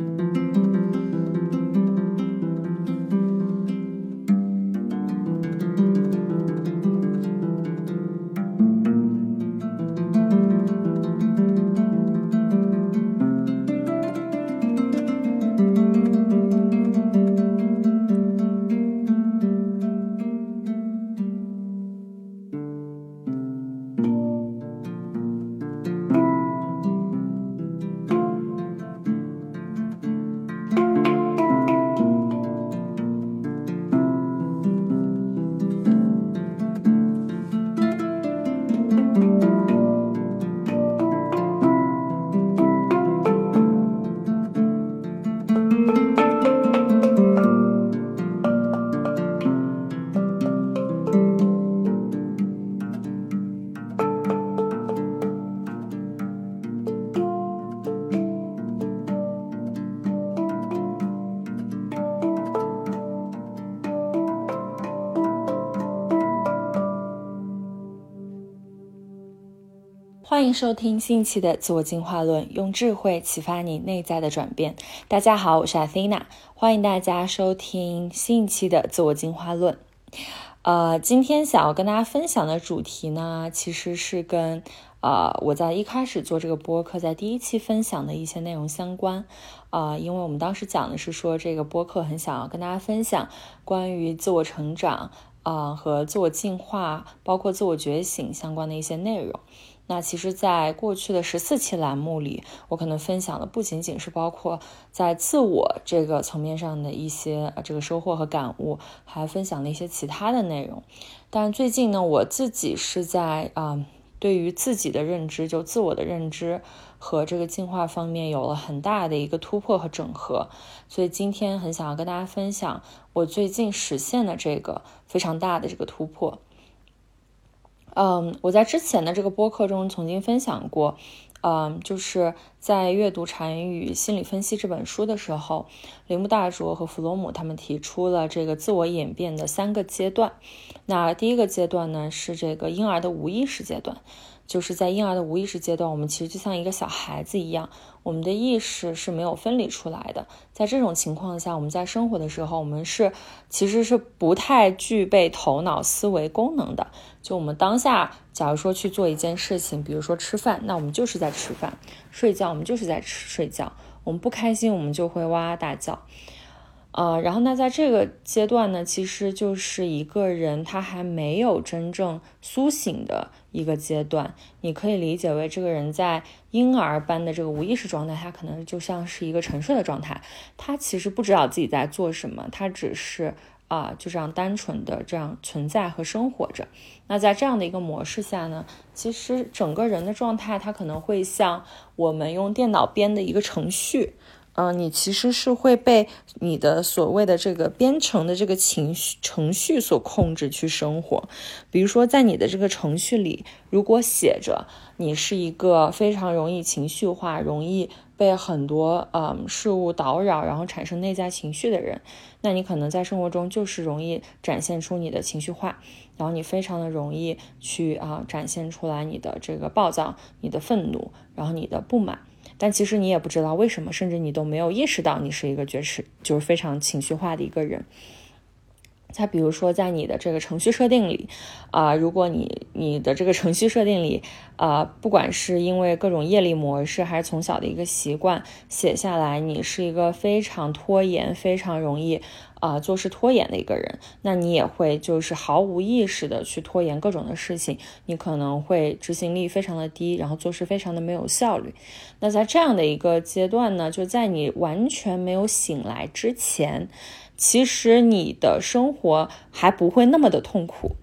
欢收听新一期的自我进化论，用智慧启发你内在的转变。大家好，我是 Athena，欢迎大家收听新一期的自我进化论。呃，今天想要跟大家分享的主题呢，其实是跟呃我在一开始做这个播客，在第一期分享的一些内容相关。啊，因为我们当时讲的是说，这个播客很想要跟大家分享关于自我成长啊和自我进化，包括自我觉醒相关的一些内容。那其实，在过去的十四期栏目里，我可能分享的不仅仅是包括在自我这个层面上的一些这个收获和感悟，还分享了一些其他的内容。但最近呢，我自己是在啊，对于自己的认知，就自我的认知和这个进化方面有了很大的一个突破和整合。所以今天很想要跟大家分享我最近实现的这个非常大的这个突破。嗯，我在之前的这个播客中曾经分享过，嗯，就是在阅读《禅语心理分析》这本书的时候，铃木大拙和弗洛姆他们提出了这个自我演变的三个阶段。那第一个阶段呢，是这个婴儿的无意识阶段。就是在婴儿的无意识阶段，我们其实就像一个小孩子一样，我们的意识是没有分离出来的。在这种情况下，我们在生活的时候，我们是其实是不太具备头脑思维功能的。就我们当下，假如说去做一件事情，比如说吃饭，那我们就是在吃饭；睡觉，我们就是在吃睡觉；我们不开心，我们就会哇哇大叫。呃，然后那在这个阶段呢，其实就是一个人他还没有真正苏醒的一个阶段。你可以理解为这个人在婴儿般的这个无意识状态，他可能就像是一个沉睡的状态。他其实不知道自己在做什么，他只是啊就这样单纯的这样存在和生活着。那在这样的一个模式下呢，其实整个人的状态，他可能会像我们用电脑编的一个程序。嗯，你其实是会被你的所谓的这个编程的这个情绪程序所控制去生活。比如说，在你的这个程序里，如果写着你是一个非常容易情绪化、容易被很多嗯事物打扰，然后产生内在情绪的人，那你可能在生活中就是容易展现出你的情绪化，然后你非常的容易去啊展现出来你的这个暴躁、你的愤怒，然后你的不满。但其实你也不知道为什么，甚至你都没有意识到你是一个觉知，就是非常情绪化的一个人。再比如说，在你的这个程序设定里，啊，如果你你的这个程序设定里，啊，不管是因为各种业力模式，还是从小的一个习惯写下来，你是一个非常拖延、非常容易啊做事拖延的一个人，那你也会就是毫无意识的去拖延各种的事情，你可能会执行力非常的低，然后做事非常的没有效率。那在这样的一个阶段呢，就在你完全没有醒来之前。其实你的生活还不会那么的痛苦，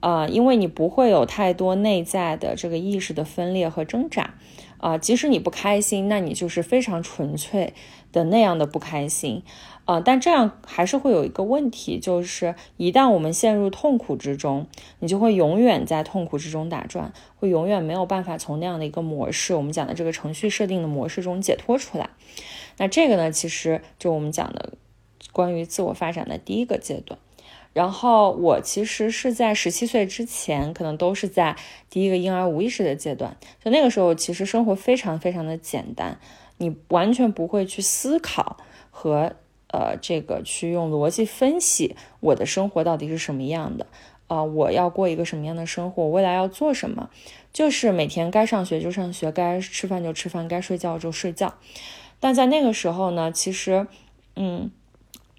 啊，因为你不会有太多内在的这个意识的分裂和挣扎，啊，即使你不开心，那你就是非常纯粹的那样的不开心，啊，但这样还是会有一个问题，就是一旦我们陷入痛苦之中，你就会永远在痛苦之中打转，会永远没有办法从那样的一个模式，我们讲的这个程序设定的模式中解脱出来。那这个呢，其实就我们讲的。关于自我发展的第一个阶段，然后我其实是在十七岁之前，可能都是在第一个婴儿无意识的阶段。就那个时候，其实生活非常非常的简单，你完全不会去思考和呃这个去用逻辑分析我的生活到底是什么样的，啊，我要过一个什么样的生活，未来要做什么，就是每天该上学就上学，该吃饭就吃饭，该睡觉就睡觉。但在那个时候呢，其实，嗯。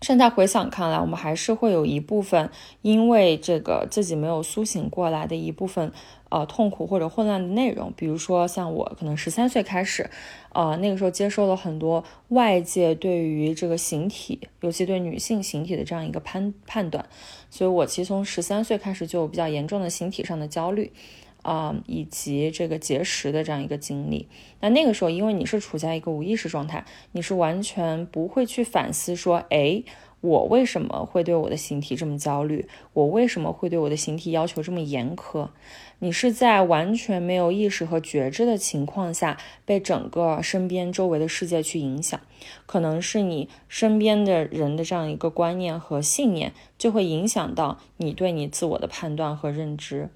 现在回想看来，我们还是会有一部分因为这个自己没有苏醒过来的一部分呃痛苦或者混乱的内容。比如说像我可能十三岁开始，呃那个时候接受了很多外界对于这个形体，尤其对女性形体的这样一个判判断，所以我其实从十三岁开始就有比较严重的形体上的焦虑。啊，以及这个节食的这样一个经历，那那个时候，因为你是处在一个无意识状态，你是完全不会去反思说，哎，我为什么会对我的形体这么焦虑？我为什么会对我的形体要求这么严苛？你是在完全没有意识和觉知的情况下，被整个身边周围的世界去影响，可能是你身边的人的这样一个观念和信念，就会影响到你对你自我的判断和认知。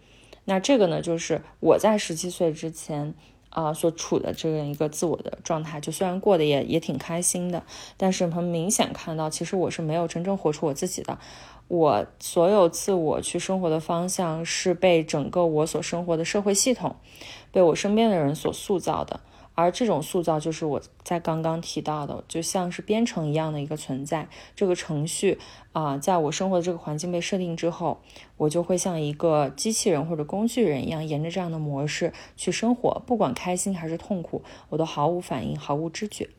那这个呢，就是我在十七岁之前啊所处的这样一个自我的状态，就虽然过得也也挺开心的，但是很明显看到，其实我是没有真正活出我自己的。我所有自我去生活的方向是被整个我所生活的社会系统，被我身边的人所塑造的。而这种塑造就是我在刚刚提到的，就像是编程一样的一个存在。这个程序啊，在我生活的这个环境被设定之后，我就会像一个机器人或者工具人一样，沿着这样的模式去生活。不管开心还是痛苦，我都毫无反应，毫无知觉。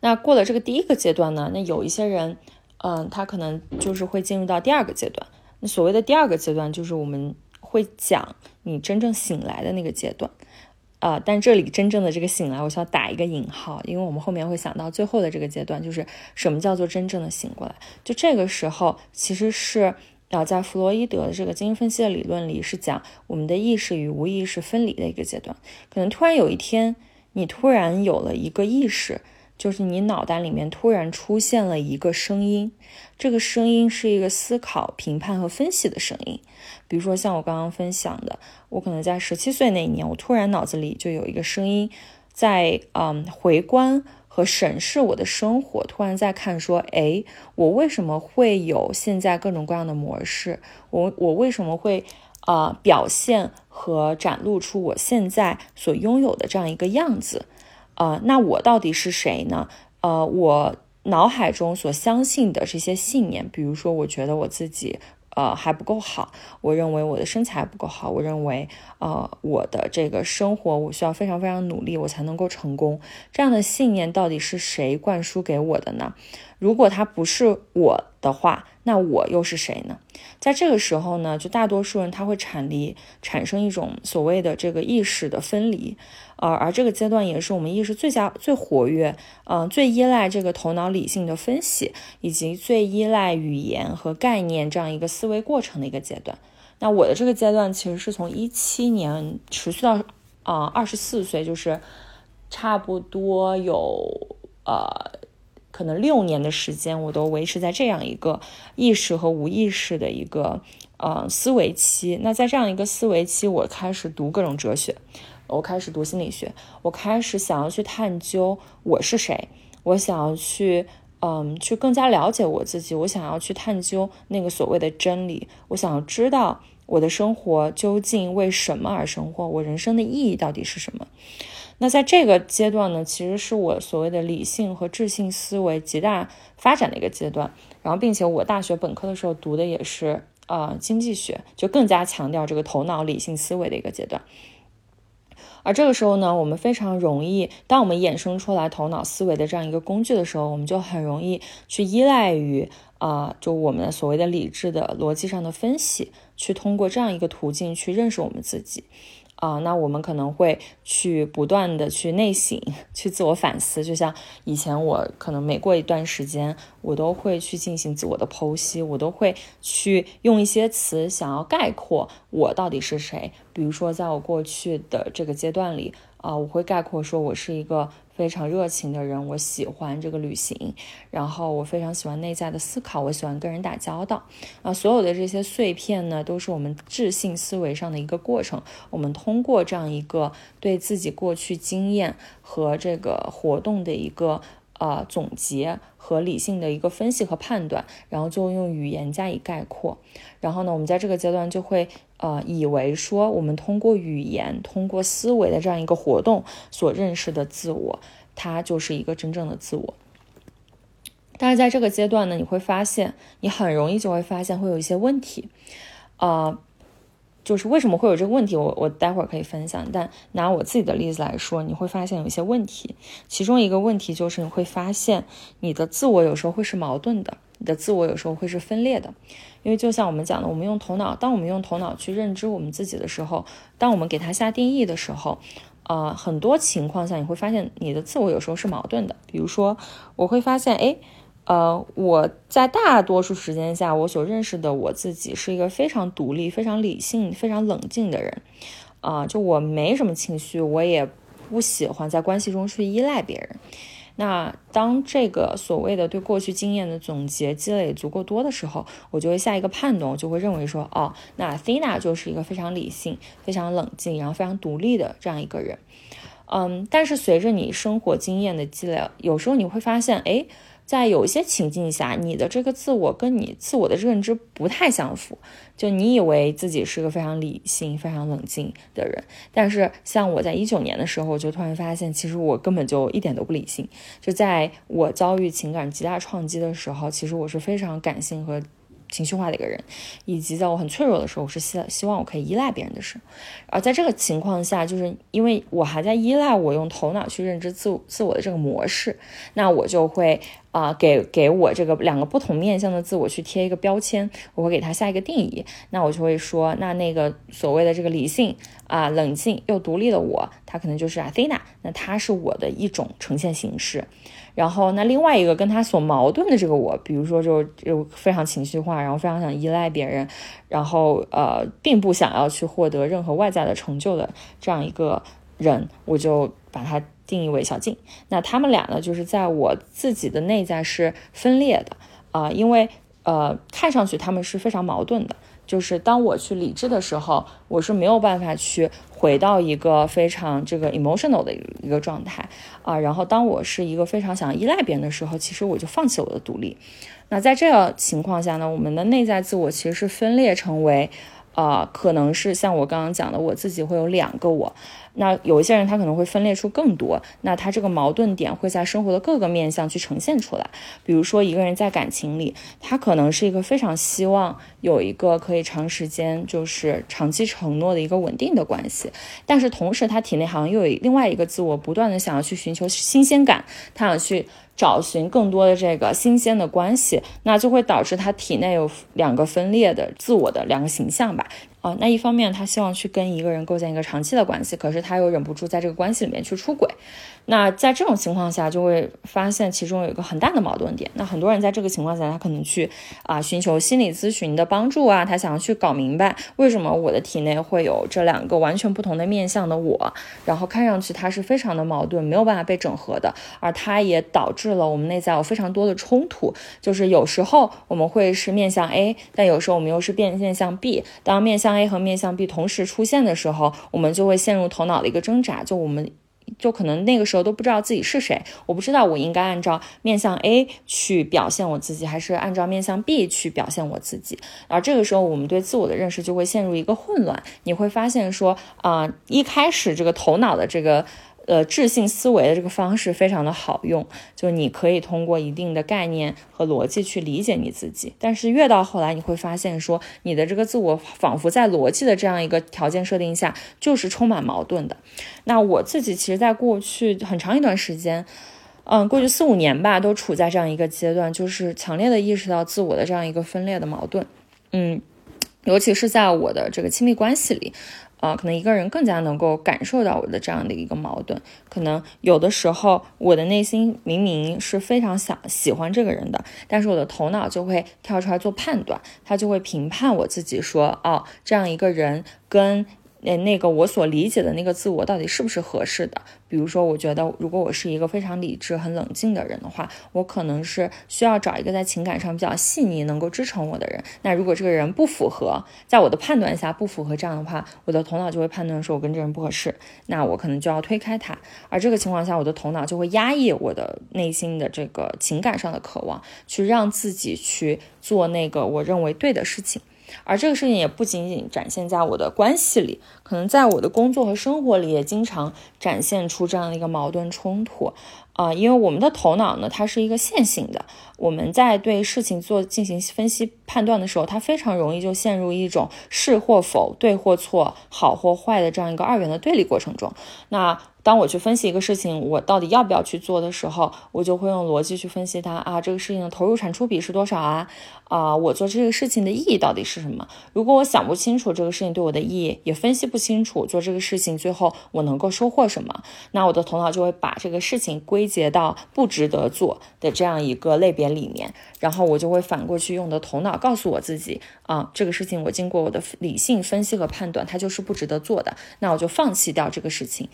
那过了这个第一个阶段呢？那有一些人，嗯，他可能就是会进入到第二个阶段。那所谓的第二个阶段，就是我们会讲你真正醒来的那个阶段。啊，但这里真正的这个醒来，我需要打一个引号，因为我们后面会想到最后的这个阶段，就是什么叫做真正的醒过来。就这个时候，其实是啊，在弗洛伊德的这个精神分析的理论里，是讲我们的意识与无意识分离的一个阶段。可能突然有一天，你突然有了一个意识。就是你脑袋里面突然出现了一个声音，这个声音是一个思考、评判和分析的声音。比如说像我刚刚分享的，我可能在十七岁那一年，我突然脑子里就有一个声音，在嗯回观和审视我的生活，突然在看说，哎，我为什么会有现在各种各样的模式？我我为什么会啊表现和展露出我现在所拥有的这样一个样子？呃，那我到底是谁呢？呃，我脑海中所相信的这些信念，比如说，我觉得我自己呃还不够好，我认为我的身材不够好，我认为呃我的这个生活我需要非常非常努力，我才能够成功。这样的信念到底是谁灌输给我的呢？如果他不是我的话，那我又是谁呢？在这个时候呢，就大多数人他会产离，产生一种所谓的这个意识的分离，呃，而这个阶段也是我们意识最佳、最活跃，嗯，最依赖这个头脑理性的分析，以及最依赖语言和概念这样一个思维过程的一个阶段。那我的这个阶段其实是从一七年持续到啊二十四岁，就是差不多有呃。可能六年的时间，我都维持在这样一个意识和无意识的一个呃思维期。那在这样一个思维期，我开始读各种哲学，我开始读心理学，我开始想要去探究我是谁，我想要去嗯去更加了解我自己，我想要去探究那个所谓的真理，我想要知道我的生活究竟为什么而生活，我人生的意义到底是什么。那在这个阶段呢，其实是我所谓的理性和智性思维极大发展的一个阶段。然后，并且我大学本科的时候读的也是呃经济学，就更加强调这个头脑理性思维的一个阶段。而这个时候呢，我们非常容易，当我们衍生出来头脑思维的这样一个工具的时候，我们就很容易去依赖于啊，就我们所谓的理智的逻辑上的分析，去通过这样一个途径去认识我们自己。啊，那我们可能会去不断的去内省，去自我反思。就像以前我可能每过一段时间，我都会去进行自我的剖析，我都会去用一些词想要概括我到底是谁。比如说，在我过去的这个阶段里，啊，我会概括说我是一个非常热情的人，我喜欢这个旅行，然后我非常喜欢内在的思考，我喜欢跟人打交道。啊，所有的这些碎片呢，都是我们智性思维上的一个过程。我们通过这样一个对自己过去经验和这个活动的一个呃总结和理性的一个分析和判断，然后就用语言加以概括。然后呢，我们在这个阶段就会。呃，以为说我们通过语言、通过思维的这样一个活动所认识的自我，它就是一个真正的自我。但是在这个阶段呢，你会发现，你很容易就会发现会有一些问题。呃，就是为什么会有这个问题？我我待会儿可以分享。但拿我自己的例子来说，你会发现有一些问题。其中一个问题就是你会发现，你的自我有时候会是矛盾的，你的自我有时候会是分裂的。因为就像我们讲的，我们用头脑，当我们用头脑去认知我们自己的时候，当我们给它下定义的时候，呃，很多情况下你会发现你的自我有时候是矛盾的。比如说，我会发现，哎，呃，我在大多数时间下，我所认识的我自己是一个非常独立、非常理性、非常冷静的人，啊，就我没什么情绪，我也不喜欢在关系中去依赖别人。那当这个所谓的对过去经验的总结积累足够多的时候，我就会下一个判断，我就会认为说，哦，那 Thina 就是一个非常理性、非常冷静，然后非常独立的这样一个人。嗯，但是随着你生活经验的积累，有时候你会发现，哎。在有一些情境下，你的这个自我跟你自我的认知不太相符，就你以为自己是个非常理性、非常冷静的人，但是像我在一九年的时候，我就突然发现，其实我根本就一点都不理性。就在我遭遇情感极大创击的时候，其实我是非常感性和。情绪化的一个人，以及在我很脆弱的时候，我是希希望我可以依赖别人的时候，而在这个情况下，就是因为我还在依赖我用头脑去认知自自我的这个模式，那我就会啊给给我这个两个不同面向的自我去贴一个标签，我会给他下一个定义，那我就会说，那那个所谓的这个理性啊冷静又独立的我，他可能就是阿菲娜，那他是我的一种呈现形式。然后，那另外一个跟他所矛盾的这个我，比如说就就非常情绪化，然后非常想依赖别人，然后呃，并不想要去获得任何外在的成就的这样一个人，我就把它定义为小静。那他们俩呢，就是在我自己的内在是分裂的啊，因为呃，看上去他们是非常矛盾的。就是当我去理智的时候，我是没有办法去回到一个非常这个 emotional 的一个状态啊。然后当我是一个非常想依赖别人的时候，其实我就放弃我的独立。那在这个情况下呢，我们的内在自我其实是分裂成为。啊，可能是像我刚刚讲的，我自己会有两个我。那有一些人他可能会分裂出更多，那他这个矛盾点会在生活的各个面向去呈现出来。比如说一个人在感情里，他可能是一个非常希望有一个可以长时间就是长期承诺的一个稳定的关系，但是同时他体内好像又有另外一个自我，不断的想要去寻求新鲜感，他想去。找寻更多的这个新鲜的关系，那就会导致他体内有两个分裂的自我的两个形象吧。啊，那一方面他希望去跟一个人构建一个长期的关系，可是他又忍不住在这个关系里面去出轨。那在这种情况下，就会发现其中有一个很大的矛盾点。那很多人在这个情况下，他可能去啊寻求心理咨询的帮助啊，他想要去搞明白为什么我的体内会有这两个完全不同的面相的我，然后看上去他是非常的矛盾，没有办法被整合的，而他也导致了我们内在有非常多的冲突。就是有时候我们会是面向 A，但有时候我们又是变面向 B。当面向 A 和面向 B 同时出现的时候，我们就会陷入头脑的一个挣扎，就我们就可能那个时候都不知道自己是谁，我不知道我应该按照面向 A 去表现我自己，还是按照面向 B 去表现我自己。而这个时候，我们对自我的认识就会陷入一个混乱。你会发现说，啊，一开始这个头脑的这个。呃，智性思维的这个方式非常的好用，就你可以通过一定的概念和逻辑去理解你自己。但是越到后来，你会发现说，你的这个自我仿佛在逻辑的这样一个条件设定下，就是充满矛盾的。那我自己其实，在过去很长一段时间，嗯，过去四五年吧，都处在这样一个阶段，就是强烈的意识到自我的这样一个分裂的矛盾。嗯，尤其是在我的这个亲密关系里。啊，可能一个人更加能够感受到我的这样的一个矛盾。可能有的时候，我的内心明明是非常想喜欢这个人的，但是我的头脑就会跳出来做判断，他就会评判我自己，说，哦，这样一个人跟那，那个我所理解的那个自我到底是不是合适的？比如说，我觉得如果我是一个非常理智、很冷静的人的话，我可能是需要找一个在情感上比较细腻、能够支撑我的人。那如果这个人不符合，在我的判断下不符合这样的话，我的头脑就会判断说我跟这人不合适，那我可能就要推开他。而这个情况下，我的头脑就会压抑我的内心的这个情感上的渴望，去让自己去做那个我认为对的事情。而这个事情也不仅仅展现在我的关系里，可能在我的工作和生活里也经常展现出这样的一个矛盾冲突啊。因为我们的头脑呢，它是一个线性的，我们在对事情做进行分析判断的时候，它非常容易就陷入一种是或否、对或错、好或坏的这样一个二元的对立过程中。那当我去分析一个事情，我到底要不要去做的时候，我就会用逻辑去分析它啊，这个事情的投入产出比是多少啊？啊，我做这个事情的意义到底是什么？如果我想不清楚这个事情对我的意义，也分析不清楚做这个事情最后我能够收获什么，那我的头脑就会把这个事情归结到不值得做的这样一个类别里面，然后我就会反过去用的头脑告诉我自己啊，这个事情我经过我的理性分析和判断，它就是不值得做的，那我就放弃掉这个事情。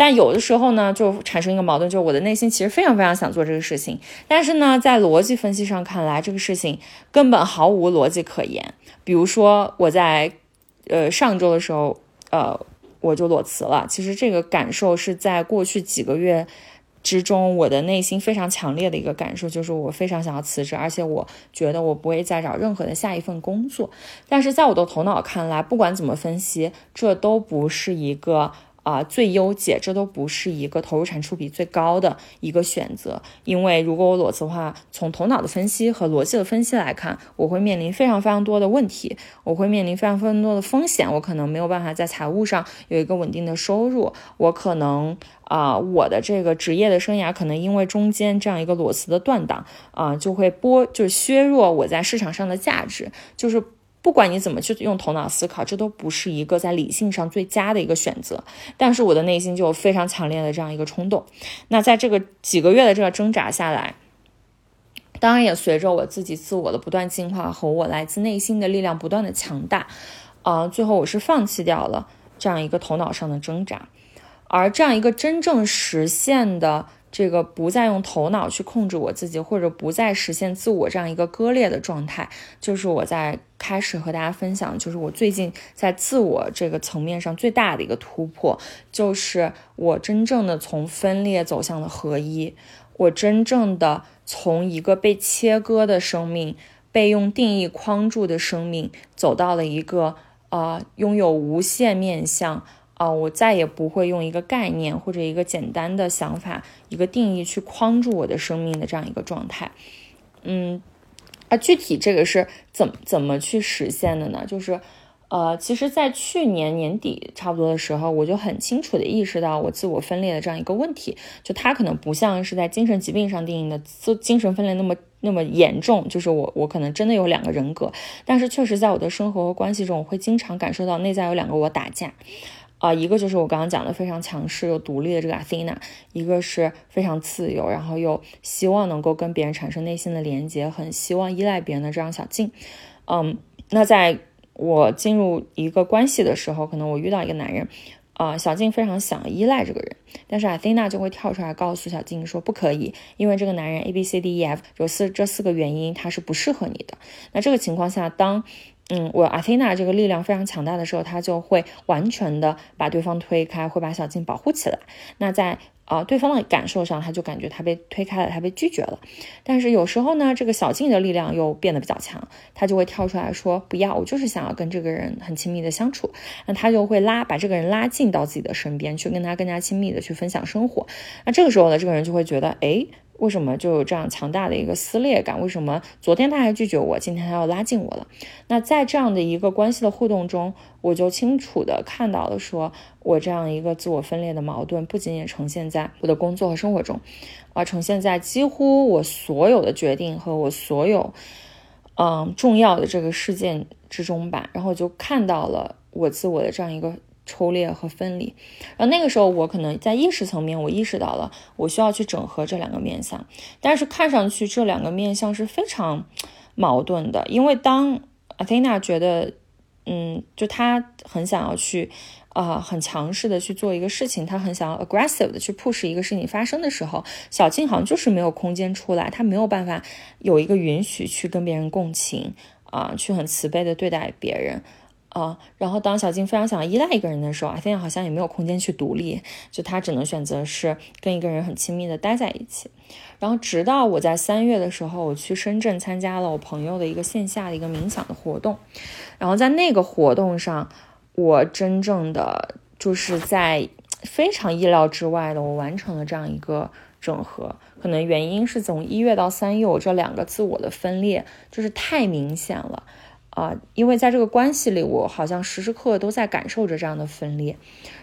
但有的时候呢，就产生一个矛盾，就是我的内心其实非常非常想做这个事情，但是呢，在逻辑分析上看来，这个事情根本毫无逻辑可言。比如说，我在呃上周的时候，呃，我就裸辞了。其实这个感受是在过去几个月之中，我的内心非常强烈的一个感受，就是我非常想要辞职，而且我觉得我不会再找任何的下一份工作。但是在我的头脑看来，不管怎么分析，这都不是一个。啊，最优解，这都不是一个投入产出比最高的一个选择。因为如果我裸辞的话，从头脑的分析和逻辑的分析来看，我会面临非常非常多的问题，我会面临非常非常多的风险，我可能没有办法在财务上有一个稳定的收入，我可能啊，我的这个职业的生涯可能因为中间这样一个裸辞的断档啊，就会剥，就削弱我在市场上的价值，就是。不管你怎么去用头脑思考，这都不是一个在理性上最佳的一个选择。但是我的内心就有非常强烈的这样一个冲动。那在这个几个月的这个挣扎下来，当然也随着我自己自我的不断进化和我来自内心的力量不断的强大，啊，最后我是放弃掉了这样一个头脑上的挣扎，而这样一个真正实现的。这个不再用头脑去控制我自己，或者不再实现自我这样一个割裂的状态，就是我在开始和大家分享，就是我最近在自我这个层面上最大的一个突破，就是我真正的从分裂走向了合一，我真正的从一个被切割的生命，被用定义框住的生命，走到了一个呃拥有无限面向。啊，我再也不会用一个概念或者一个简单的想法、一个定义去框住我的生命的这样一个状态。嗯，啊，具体这个是怎怎么去实现的呢？就是，呃，其实，在去年年底差不多的时候，我就很清楚的意识到我自我分裂的这样一个问题。就它可能不像是在精神疾病上定义的自精神分裂那么那么严重，就是我我可能真的有两个人格，但是确实在我的生活和关系中，我会经常感受到内在有两个我打架。啊，一个就是我刚刚讲的非常强势又独立的这个 Athena，一个是非常自由，然后又希望能够跟别人产生内心的连接，很希望依赖别人的这样小静。嗯，那在我进入一个关系的时候，可能我遇到一个男人，啊，小静非常想依赖这个人，但是 Athena 就会跳出来告诉小静说不可以，因为这个男人 A B C D E F 有四这四个原因，他是不适合你的。那这个情况下，当嗯，我阿菲娜这个力量非常强大的时候，他就会完全的把对方推开，会把小静保护起来。那在啊对方的感受上，他就感觉他被推开了，他被拒绝了。但是有时候呢，这个小静的力量又变得比较强，他就会跳出来说不要，我就是想要跟这个人很亲密的相处。那他就会拉把这个人拉近到自己的身边，去跟他更加亲密的去分享生活。那这个时候呢，这个人就会觉得，哎。为什么就有这样强大的一个撕裂感？为什么昨天他还拒绝我，今天他要拉近我了？那在这样的一个关系的互动中，我就清楚的看到了，说我这样一个自我分裂的矛盾，不仅仅呈现在我的工作和生活中，而呈现在几乎我所有的决定和我所有嗯重要的这个事件之中吧。然后就看到了我自我的这样一个。抽裂和分离，然后那个时候我可能在意识层面，我意识到了我需要去整合这两个面相，但是看上去这两个面相是非常矛盾的，因为当 Athena 觉得，嗯，就他很想要去啊，很强势的去做一个事情，他很想要 aggressive 的去 push 一个事情发生的时候，小静好像就是没有空间出来，他没有办法有一个允许去跟别人共情啊，去很慈悲的对待别人啊。然后当小静非常想要依赖一个人的时候，阿菲亚好像也没有空间去独立，就她只能选择是跟一个人很亲密的待在一起。然后直到我在三月的时候，我去深圳参加了我朋友的一个线下的一个冥想的活动，然后在那个活动上。我真正的就是在非常意料之外的，我完成了这样一个整合。可能原因是从一月到三月，我这两个自我的分裂就是太明显了啊！因为在这个关系里，我好像时时刻刻都在感受着这样的分裂。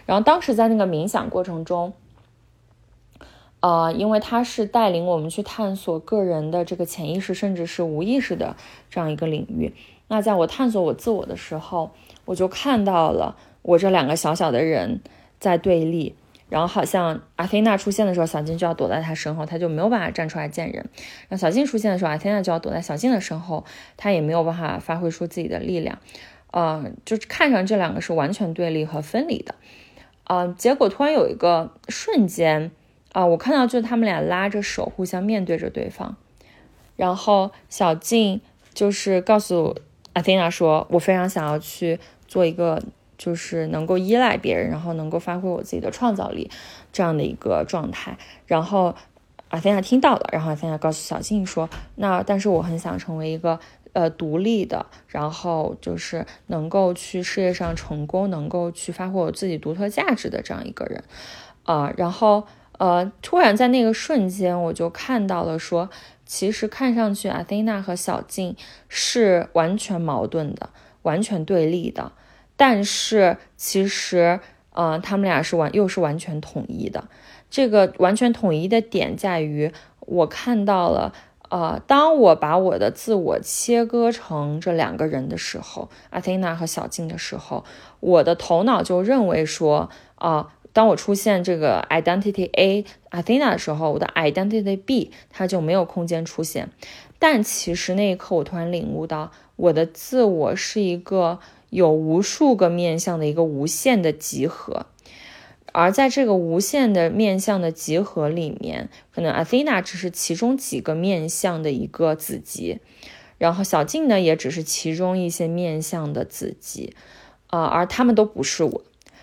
然后当时在那个冥想过程中，呃，因为他是带领我们去探索个人的这个潜意识，甚至是无意识的这样一个领域。那在我探索我自我的时候，我就看到了我这两个小小的人在对立，然后好像阿菲娜出现的时候，小静就要躲在她身后，她就没有办法站出来见人；然后小静出现的时候，阿菲娜就要躲在小静的身后，她也没有办法发挥出自己的力量。呃，就看上这两个是完全对立和分离的。呃，结果突然有一个瞬间，啊，我看到就是他们俩拉着手，互相面对着对方，然后小静就是告诉阿菲娜说：“我非常想要去。”做一个就是能够依赖别人，然后能够发挥我自己的创造力这样的一个状态。然后阿菲亚听到了，然后阿菲亚告诉小静说：“那但是我很想成为一个呃独立的，然后就是能够去事业上成功，能够去发挥我自己独特价值的这样一个人。”啊，然后呃，突然在那个瞬间，我就看到了说，其实看上去阿菲娜和小静是完全矛盾的。完全对立的，但是其实，呃，他们俩是完又是完全统一的。这个完全统一的点在于，我看到了，呃，当我把我的自我切割成这两个人的时候，阿菲娜和小静的时候，我的头脑就认为说，啊，当我出现这个 identity A 阿菲娜的时候，我的 identity B 它就没有空间出现。但其实那一刻，我突然领悟到。我的自我是一个有无数个面向的一个无限的集合，而在这个无限的面向的集合里面，可能阿菲娜只是其中几个面向的一个子集，然后小静呢也只是其中一些面向的子集，啊，而他们都不是我，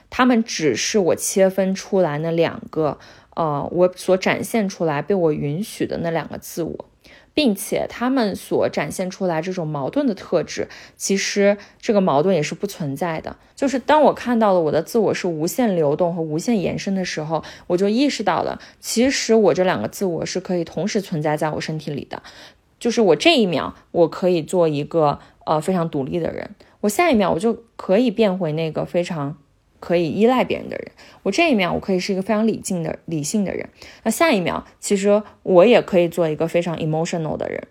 他们只是我切分出来那两个，呃，我所展现出来被我允许的那两个自我。并且他们所展现出来这种矛盾的特质，其实这个矛盾也是不存在的。就是当我看到了我的自我是无限流动和无限延伸的时候，我就意识到了，其实我这两个自我是可以同时存在在我身体里的。就是我这一秒我可以做一个呃非常独立的人，我下一秒我就可以变回那个非常。可以依赖别人的人，我这一秒我可以是一个非常理性的、理性的人，那下一秒其实我也可以做一个非常 emotional 的人，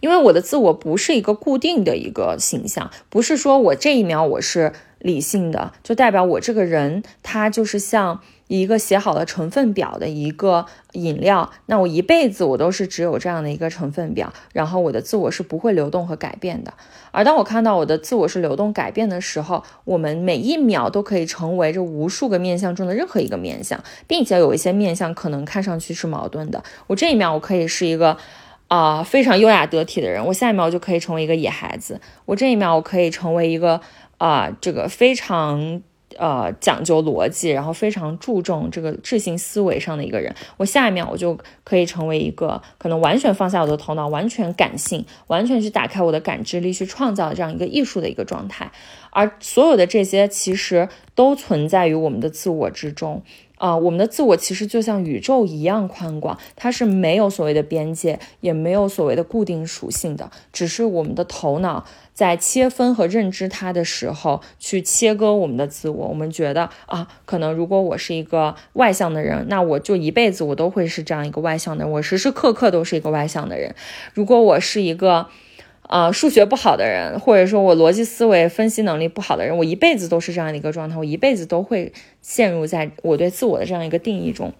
因为我的自我不是一个固定的一个形象，不是说我这一秒我是理性的，就代表我这个人他就是像。一个写好了成分表的一个饮料，那我一辈子我都是只有这样的一个成分表，然后我的自我是不会流动和改变的。而当我看到我的自我是流动改变的时候，我们每一秒都可以成为这无数个面相中的任何一个面相，并且有一些面相可能看上去是矛盾的。我这一秒我可以是一个啊非常优雅得体的人，我下一秒我就可以成为一个野孩子。我这一秒我可以成为一个啊这个非常。呃，讲究逻辑，然后非常注重这个智性思维上的一个人，我下一秒我就可以成为一个可能完全放下我的头脑，完全感性，完全去打开我的感知力，去创造这样一个艺术的一个状态。而所有的这些，其实都存在于我们的自我之中。啊，我们的自我其实就像宇宙一样宽广，它是没有所谓的边界，也没有所谓的固定属性的，只是我们的头脑在切分和认知它的时候，去切割我们的自我。我们觉得啊，可能如果我是一个外向的人，那我就一辈子我都会是这样一个外向的人，我时时刻刻都是一个外向的人。如果我是一个。啊，数学不好的人，或者说我逻辑思维分析能力不好的人，我一辈子都是这样的一个状态，我一辈子都会陷入在我对自我的这样一个定义中。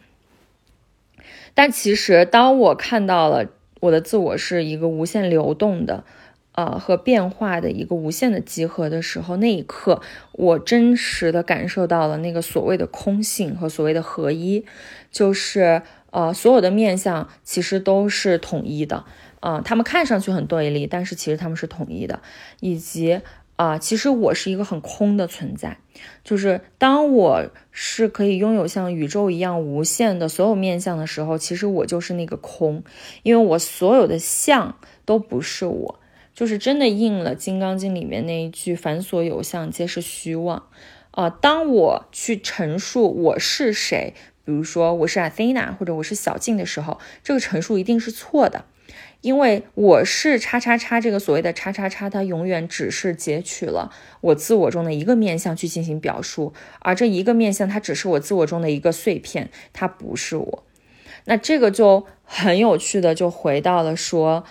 但其实，当我看到了我的自我是一个无限流动的，呃和变化的一个无限的集合的时候，那一刻我真实的感受到了那个所谓的空性和所谓的合一，就是呃所有的面相其实都是统一的，啊，他们看上去很对立，但是其实他们是统一的，以及。啊，其实我是一个很空的存在，就是当我是可以拥有像宇宙一样无限的所有面相的时候，其实我就是那个空，因为我所有的相都不是我，就是真的应了《金刚经》里面那一句“凡所有相，皆是虚妄”。啊，当我去陈述我是谁，比如说我是 Athena 或者我是小静的时候，这个陈述一定是错的。因为我是叉叉叉这个所谓的叉叉叉，它永远只是截取了我自我中的一个面相去进行表述，而这一个面相它只是我自我中的一个碎片，它不是我。那这个就很有趣的就回到了说，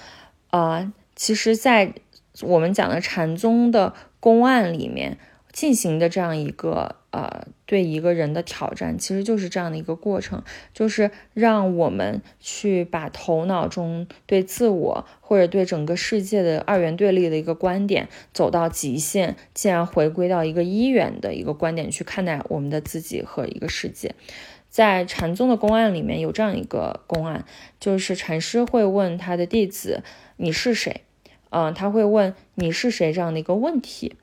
啊，其实，在我们讲的禅宗的公案里面。进行的这样一个呃，对一个人的挑战，其实就是这样的一个过程，就是让我们去把头脑中对自我或者对整个世界的二元对立的一个观点走到极限，进而回归到一个一元的一个观点去看待我们的自己和一个世界。在禅宗的公案里面有这样一个公案，就是禅师会问他的弟子：“你是谁？”嗯，他会问“你是谁”这样的一个问题。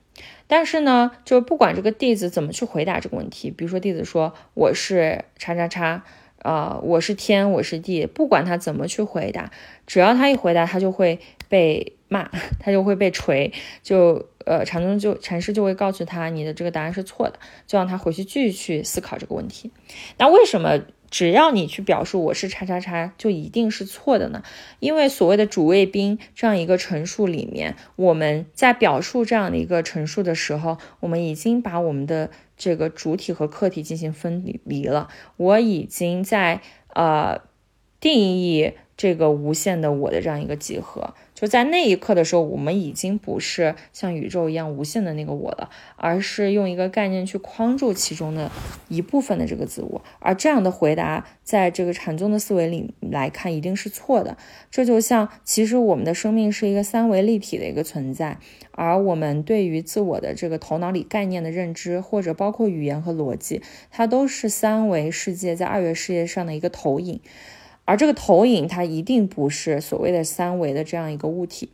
但是呢，就不管这个弟子怎么去回答这个问题，比如说弟子说我是叉叉叉，呃，我是天，我是地，不管他怎么去回答，只要他一回答，他就会被骂，他就会被锤，就呃禅宗就禅师就会告诉他你的这个答案是错的，就让他回去继续去思考这个问题。那为什么？只要你去表述我是叉叉叉，就一定是错的呢？因为所谓的主谓宾这样一个陈述里面，我们在表述这样的一个陈述的时候，我们已经把我们的这个主体和客体进行分离了。我已经在呃定义这个无限的我的这样一个集合。就在那一刻的时候，我们已经不是像宇宙一样无限的那个我了，而是用一个概念去框住其中的一部分的这个自我。而这样的回答，在这个禅宗的思维里来看，一定是错的。这就像，其实我们的生命是一个三维立体的一个存在，而我们对于自我的这个头脑里概念的认知，或者包括语言和逻辑，它都是三维世界在二维世界上的一个投影。而这个投影，它一定不是所谓的三维的这样一个物体。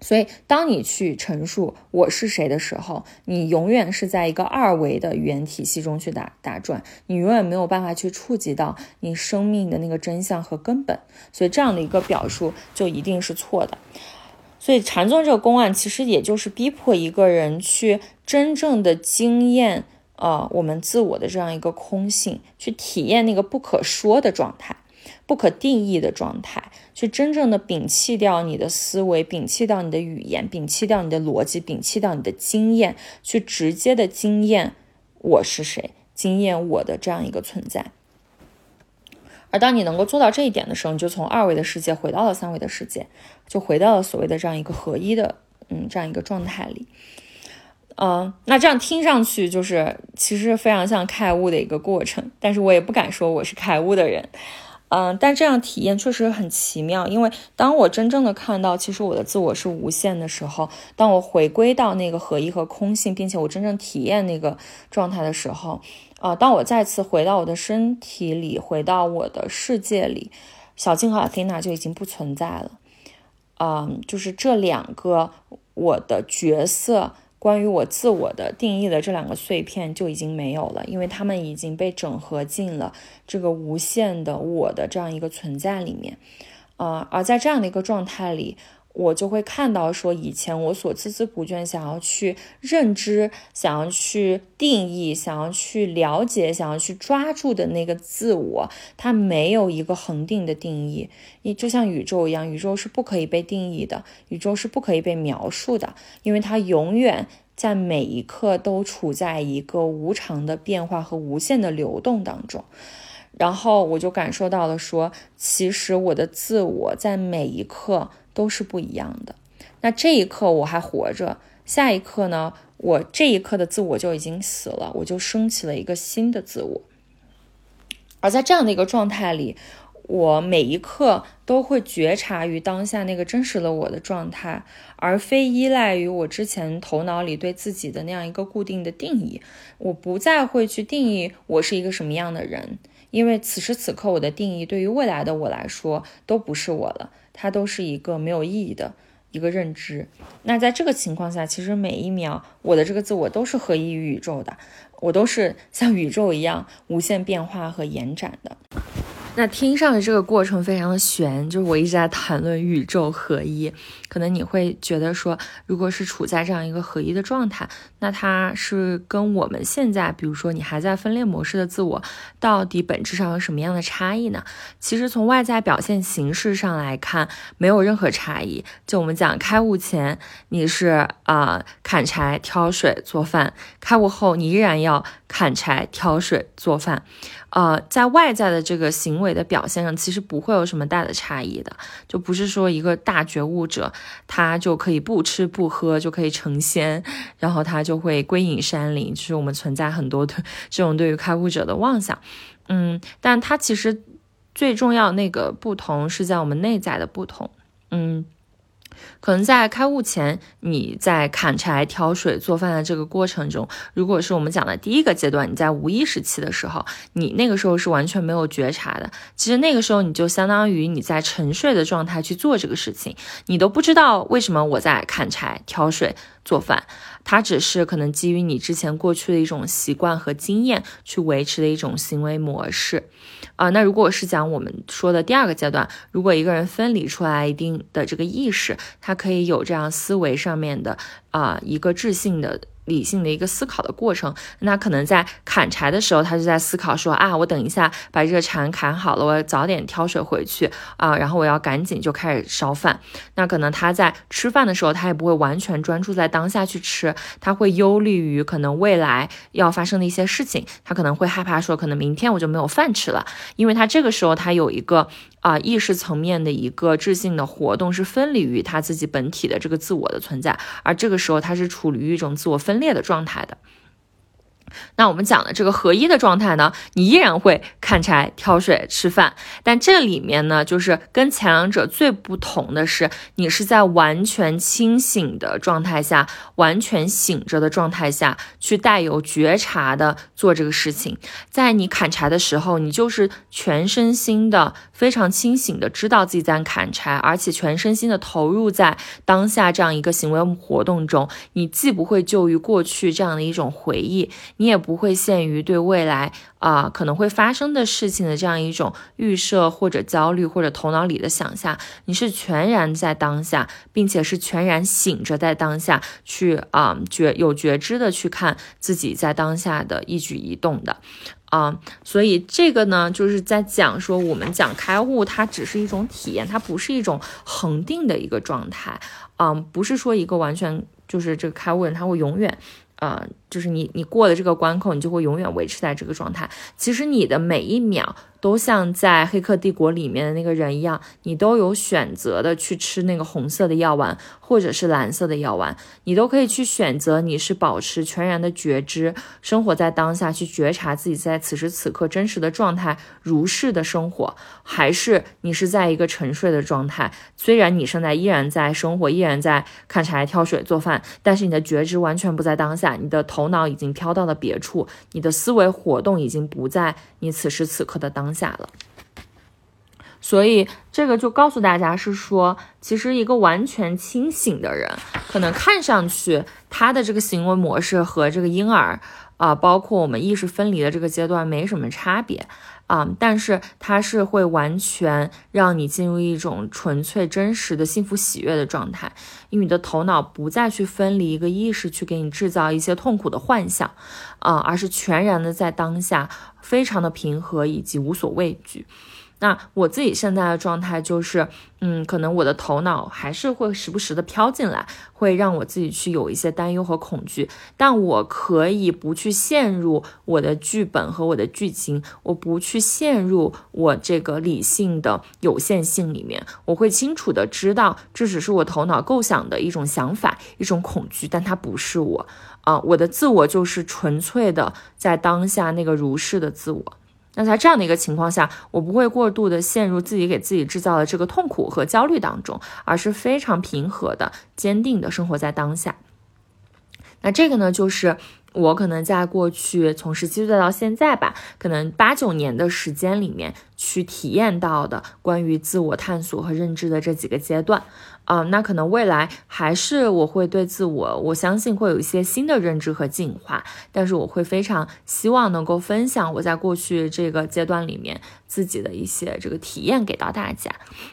所以，当你去陈述我是谁的时候，你永远是在一个二维的语言体系中去打打转，你永远没有办法去触及到你生命的那个真相和根本。所以，这样的一个表述就一定是错的。所以，禅宗这个公案其实也就是逼迫一个人去真正的经验，呃，我们自我的这样一个空性，去体验那个不可说的状态。不可定义的状态，去真正的摒弃掉你的思维，摒弃掉你的语言，摒弃掉你的逻辑，摒弃掉你的经验，去直接的经验我是谁，经验我的这样一个存在。而当你能够做到这一点的时候，你就从二维的世界回到了三维的世界，就回到了所谓的这样一个合一的，嗯，这样一个状态里。嗯，那这样听上去就是其实非常像开悟的一个过程，但是我也不敢说我是开悟的人。嗯，但这样体验确实很奇妙，因为当我真正的看到，其实我的自我是无限的时候，当我回归到那个合一和空性，并且我真正体验那个状态的时候，啊，当我再次回到我的身体里，回到我的世界里，小静和阿菲娜就已经不存在了。嗯，就是这两个我的角色。关于我自我的定义的这两个碎片就已经没有了，因为他们已经被整合进了这个无限的我的这样一个存在里面，啊，而在这样的一个状态里。我就会看到，说以前我所孜孜不倦想要去认知、想要去定义、想要去了解、想要去抓住的那个自我，它没有一个恒定的定义。你就像宇宙一样，宇宙是不可以被定义的，宇宙是不可以被描述的，因为它永远在每一刻都处在一个无常的变化和无限的流动当中。然后我就感受到了，说其实我的自我在每一刻。都是不一样的。那这一刻我还活着，下一刻呢？我这一刻的自我就已经死了，我就升起了一个新的自我。而在这样的一个状态里，我每一刻都会觉察于当下那个真实的我的状态，而非依赖于我之前头脑里对自己的那样一个固定的定义。我不再会去定义我是一个什么样的人，因为此时此刻我的定义对于未来的我来说都不是我了，它都是一个没有意义的。一个认知，那在这个情况下，其实每一秒我的这个自我都是合一于宇宙的，我都是像宇宙一样无限变化和延展的。那听上去这个过程非常的悬，就是我一直在谈论宇宙合一，可能你会觉得说，如果是处在这样一个合一的状态，那它是跟我们现在，比如说你还在分裂模式的自我，到底本质上有什么样的差异呢？其实从外在表现形式上来看，没有任何差异。就我们讲开悟前，你是啊砍柴、挑水、做饭；开悟后，你依然要砍柴、挑水、做饭。呃，在外在的这个行为的表现上，其实不会有什么大的差异的，就不是说一个大觉悟者，他就可以不吃不喝就可以成仙，然后他就会归隐山林，就是我们存在很多的这种对于开悟者的妄想，嗯，但他其实最重要那个不同是在我们内在的不同，嗯。可能在开悟前，你在砍柴、挑水、做饭的这个过程中，如果是我们讲的第一个阶段，你在无意识期的时候，你那个时候是完全没有觉察的。其实那个时候你就相当于你在沉睡的状态去做这个事情，你都不知道为什么我在砍柴、挑水。做饭，它只是可能基于你之前过去的一种习惯和经验去维持的一种行为模式，啊，那如果是讲我们说的第二个阶段，如果一个人分离出来一定的这个意识，他可以有这样思维上面的啊一个智性的。理性的一个思考的过程，那可能在砍柴的时候，他就在思考说啊，我等一下把这个柴砍好了，我早点挑水回去啊，然后我要赶紧就开始烧饭。那可能他在吃饭的时候，他也不会完全专注在当下去吃，他会忧虑于可能未来要发生的一些事情，他可能会害怕说，可能明天我就没有饭吃了，因为他这个时候他有一个。啊，意识层面的一个智性的活动是分离于他自己本体的这个自我的存在，而这个时候他是处于一种自我分分裂的状态的。那我们讲的这个合一的状态呢，你依然会砍柴、挑水、吃饭，但这里面呢，就是跟前两者最不同的是，你是在完全清醒的状态下，完全醒着的状态下去带有觉察的做这个事情。在你砍柴的时候，你就是全身心的、非常清醒的知道自己在砍柴，而且全身心的投入在当下这样一个行为活动中。你既不会就于过去这样的一种回忆。你也不会限于对未来啊可能会发生的事情的这样一种预设或者焦虑或者头脑里的想象，你是全然在当下，并且是全然醒着在当下去啊觉有觉知的去看自己在当下的一举一动的啊，所以这个呢就是在讲说我们讲开悟，它只是一种体验，它不是一种恒定的一个状态啊，不是说一个完全就是这个开悟人他会永远。呃，就是你你过了这个关口，你就会永远维持在这个状态。其实你的每一秒。都像在《黑客帝国》里面的那个人一样，你都有选择的去吃那个红色的药丸，或者是蓝色的药丸，你都可以去选择。你是保持全然的觉知，生活在当下，去觉察自己在此时此刻真实的状态，如是的生活，还是你是在一个沉睡的状态？虽然你现在依然在生活，依然在砍柴、挑水、做饭，但是你的觉知完全不在当下，你的头脑已经飘到了别处，你的思维活动已经不在你此时此刻的当。下了，所以这个就告诉大家是说，其实一个完全清醒的人，可能看上去他的这个行为模式和这个婴儿啊，包括我们意识分离的这个阶段没什么差别。啊，但是它是会完全让你进入一种纯粹真实的幸福喜悦的状态，因为你的头脑不再去分离一个意识去给你制造一些痛苦的幻想啊，而是全然的在当下。非常的平和以及无所畏惧。那我自己现在的状态就是，嗯，可能我的头脑还是会时不时的飘进来，会让我自己去有一些担忧和恐惧。但我可以不去陷入我的剧本和我的剧情，我不去陷入我这个理性的有限性里面。我会清楚的知道，这只是我头脑构想的一种想法，一种恐惧，但它不是我。啊，我的自我就是纯粹的在当下那个如是的自我，那在这样的一个情况下，我不会过度的陷入自己给自己制造的这个痛苦和焦虑当中，而是非常平和的、坚定的生活在当下。那这个呢，就是我可能在过去从十七岁到现在吧，可能八九年的时间里面去体验到的关于自我探索和认知的这几个阶段。啊，那可能未来还是我会对自我，我相信会有一些新的认知和进化，但是我会非常希望能够分享我在过去这个阶段里面自己的一些这个体验给到大家。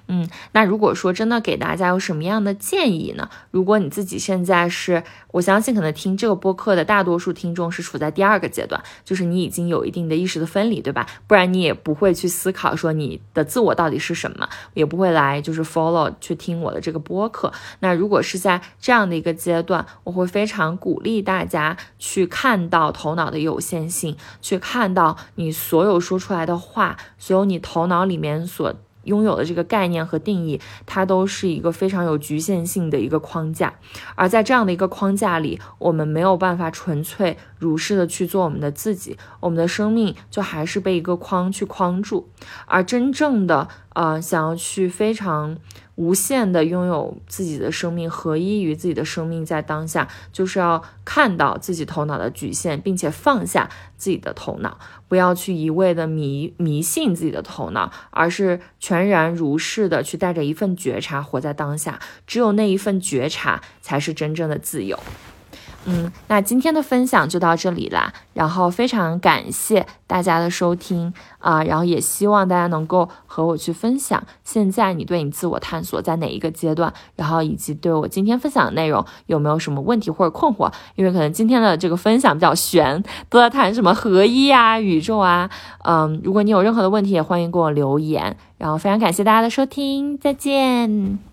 嗯，那如果说真的给大家有什么样的建议呢？如果你自己现在是，我相信可能听这个播客的大多数听众是处在第二个阶段，就是你已经有一定的意识的分离，对吧？不然你也不会去思考说你的自我到底是什么，也不会来就是 follow 去听我的这个。播客，那如果是在这样的一个阶段，我会非常鼓励大家去看到头脑的有限性，去看到你所有说出来的话，只有你头脑里面所。拥有的这个概念和定义，它都是一个非常有局限性的一个框架，而在这样的一个框架里，我们没有办法纯粹如是的去做我们的自己，我们的生命就还是被一个框去框住，而真正的呃，想要去非常。无限的拥有自己的生命，合一于自己的生命，在当下，就是要看到自己头脑的局限，并且放下自己的头脑，不要去一味的迷迷信自己的头脑，而是全然如是的去带着一份觉察活在当下。只有那一份觉察，才是真正的自由。嗯，那今天的分享就到这里啦，然后非常感谢大家的收听啊，然后也希望大家能够和我去分享，现在你对你自我探索在哪一个阶段，然后以及对我今天分享的内容有没有什么问题或者困惑？因为可能今天的这个分享比较悬，都在谈什么合一啊、宇宙啊，嗯，如果你有任何的问题，也欢迎给我留言，然后非常感谢大家的收听，再见。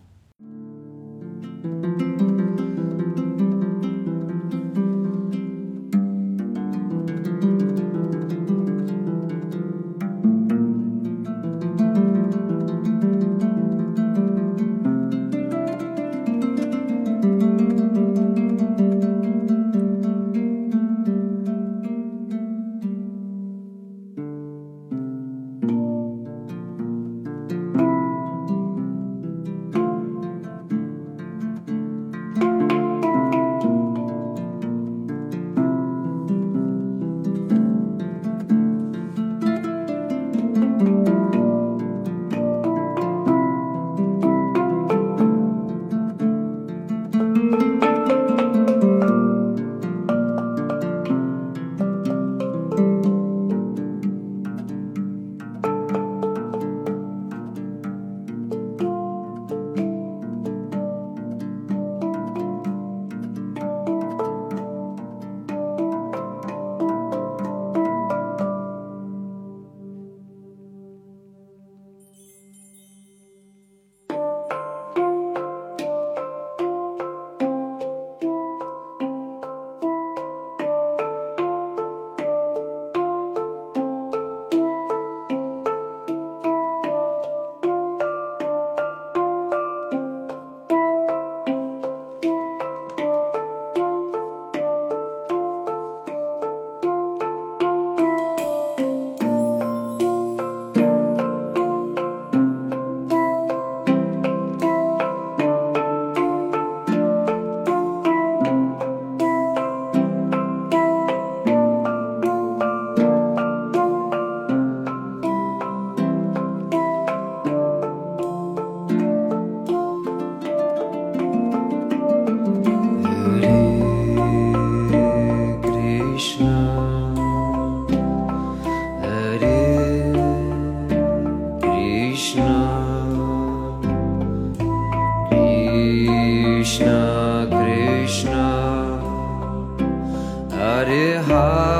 हरे हरे